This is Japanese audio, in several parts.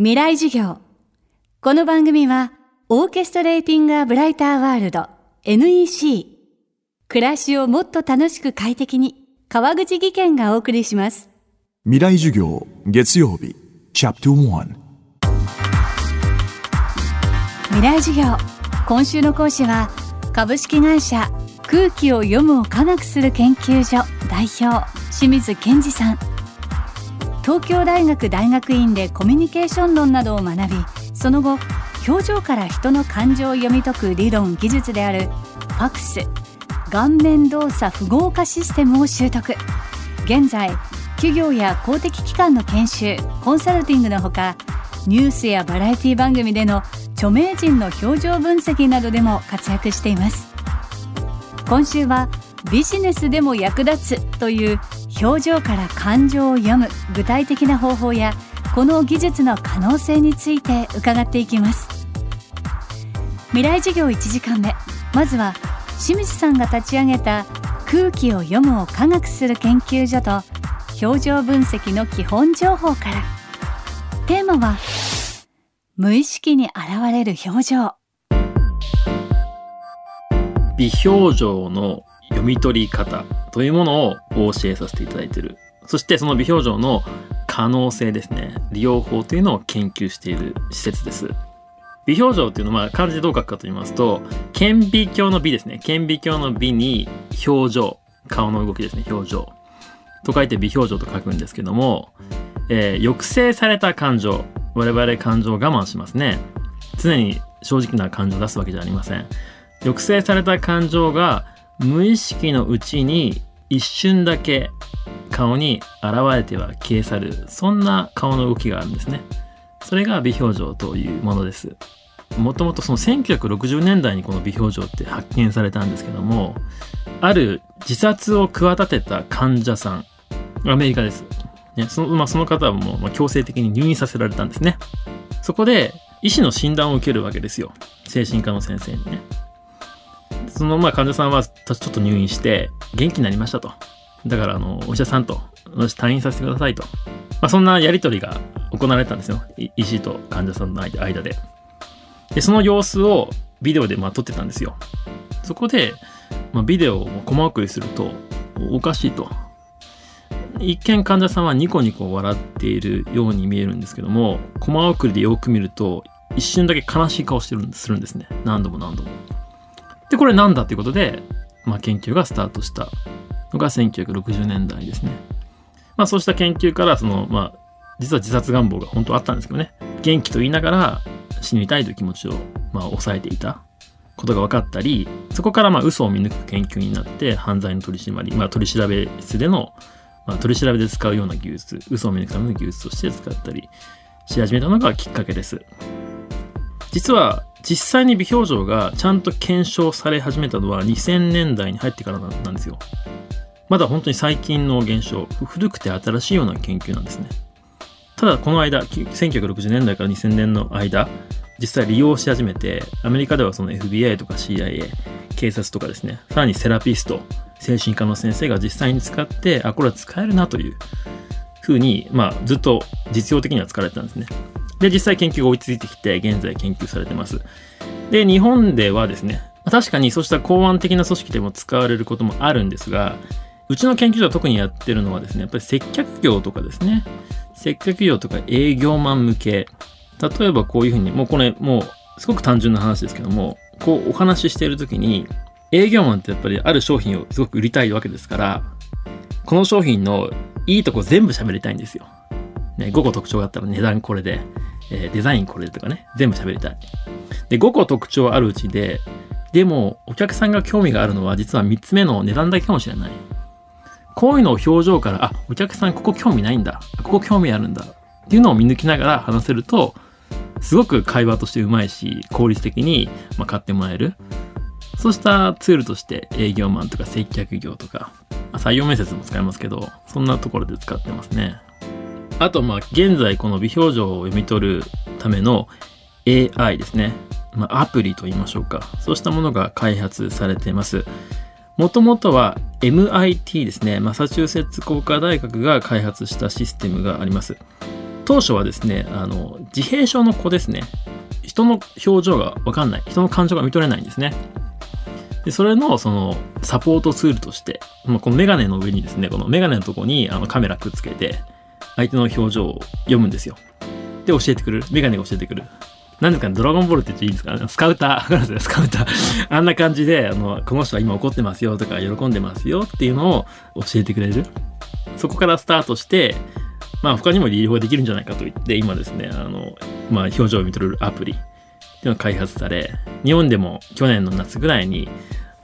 未来授業。この番組は、オーケストレーティング・ア・ブライター・ワールド NEC。暮らしをもっと楽しく快適に、川口義賢がお送りします。未来授業月曜日チャプター未来授業。今週の講師は、株式会社空気を読むを科学する研究所代表、清水健二さん。東京大学大学院でコミュニケーション論などを学びその後表情から人の感情を読み解く理論技術である FACS 顔面動作符号化システムを習得。現在企業や公的機関の研修コンサルティングのほかニュースやバラエティ番組での著名人の表情分析などでも活躍しています。今週はビジネスでも役立つという表情から感情を読む具体的な方法やこの技術の可能性について伺っていきます。未来授業1時間目。まずは清水さんが立ち上げた空気を読むを科学する研究所と表情分析の基本情報から。テーマは無意識に現れる表情。微表情の読み取り方というものをお教えさせていただいている。そしてその微表情の可能性ですね。利用法というのを研究している施設です。微表情っていうのは漢字でどう書くかと言いますと、顕微鏡の美ですね。顕微鏡の美に表情。顔の動きですね。表情。と書いて微表情と書くんですけども、えー抑制された感情。我々感情を我慢しますね。常に正直な感情を出すわけじゃありません。抑制された感情が無意識のうちに一瞬だけ顔に現れては消え去る。そんな顔の動きがあるんですね。それが微表情というものです。もともとその1960年代にこの微表情って発見されたんですけどもある自殺を企てた患者さんアメリカです、ねそのまあ、その方はもう強制的に入院させられたんですね。そこで医師の診断を受けるわけですよ。精神科の先生にね。そのまあ患者さんはちょっと入院して元気になりましたと。だからあのお医者さんと私退院させてくださいと。まあ、そんなやりとりが行われたんですよ。医師と患者さんの間で。で、その様子をビデオでまあ撮ってたんですよ。そこで、まあ、ビデオをコマ送りするとおかしいと。一見患者さんはニコニコ笑っているように見えるんですけども、コマ送りでよく見ると一瞬だけ悲しい顔してるんするんですね。何度も何度も。で、これなんだっていうことで、まあ、研究がスタートしたのが1960年代ですね。まあ、そうした研究から、その、まあ、実は自殺願望が本当あったんですけどね、元気と言いながら死にたいという気持ちを、まあ、抑えていたことが分かったり、そこからまあ嘘を見抜く研究になって、犯罪の取り締まり、まあ、取り調べ室での、まあ、取り調べで使うような技術、嘘を見抜くための技術として使ったりし始めたのがきっかけです。実は実際に微表情がちゃんと検証され始めたのは2000年代に入ってからなんですよ。まだ本当に最近の現象、古くて新しいような研究なんですね。ただこの間、1960年代から2000年の間、実際利用し始めて、アメリカではその FBI とか CIA、警察とかですね、さらにセラピスト、精神科の先生が実際に使って、あ、これは使えるなというふうに、まあずっと実用的には使われてたんですね。で、実際研究が追いついてきて、現在研究されてます。で、日本ではですね、確かにそうした公安的な組織でも使われることもあるんですが、うちの研究所は特にやってるのはですね、やっぱり接客業とかですね、接客業とか営業マン向け、例えばこういうふうに、もうこれ、もうすごく単純な話ですけども、こうお話ししているときに、営業マンってやっぱりある商品をすごく売りたいわけですから、この商品のいいとこ全部喋りたいんですよ。ね、5個特徴があったら値段これで、えーデザインこれとかね、全部喋りたい。で、5個特徴あるうちで、でも、お客さんが興味があるのは実は3つ目の値段だけかもしれない。こういうのを表情から、あ、お客さんここ興味ないんだ。ここ興味あるんだ。っていうのを見抜きながら話せると、すごく会話としてうまいし、効率的に、ま、買ってもらえる。そうしたツールとして営業マンとか接客業とか、採用面接も使いますけど、そんなところで使ってますね。あと、まあ、現在この微表情を読み取るための AI ですね。まあ、アプリと言いましょうか。そうしたものが開発されています。もともとは MIT ですね。マサチューセッツ工科大学が開発したシステムがあります。当初はですね、あの、自閉症の子ですね。人の表情がわかんない。人の感情が見取れないんですね。で、それの、その、サポートツールとして、まあ、このメガネの上にですね、このメガネのとこにあのカメラくっつけて、相手の表情を読むんですよ。で、教えてくる。メガネが教えてくる。なんですかね、ドラゴンボールって言っていいんですか？ね、スカウター、スカウター。あんな感じで、あの、この人は今怒ってますよとか、喜んでますよっていうのを教えてくれる。そこからスタートして、まあ他にも利用ができるんじゃないかと言って、今ですね、あの、まあ表情を見とるアプリっていうのが開発され、日本でも去年の夏ぐらいに、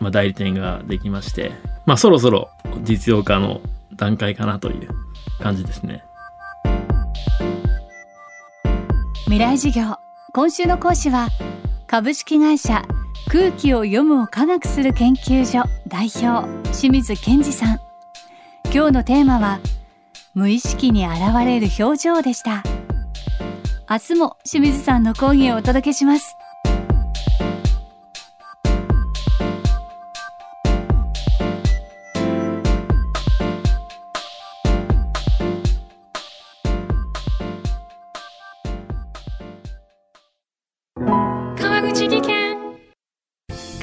まあ代理店ができまして、まあそろそろ実用化の段階かなという感じですね。未来授業。今週の講師は株式会社空気を読むを科学する研究所代表清水健二さん。今日のテーマは無意識に現れる表情でした。明日も清水さんの講義をお届けします。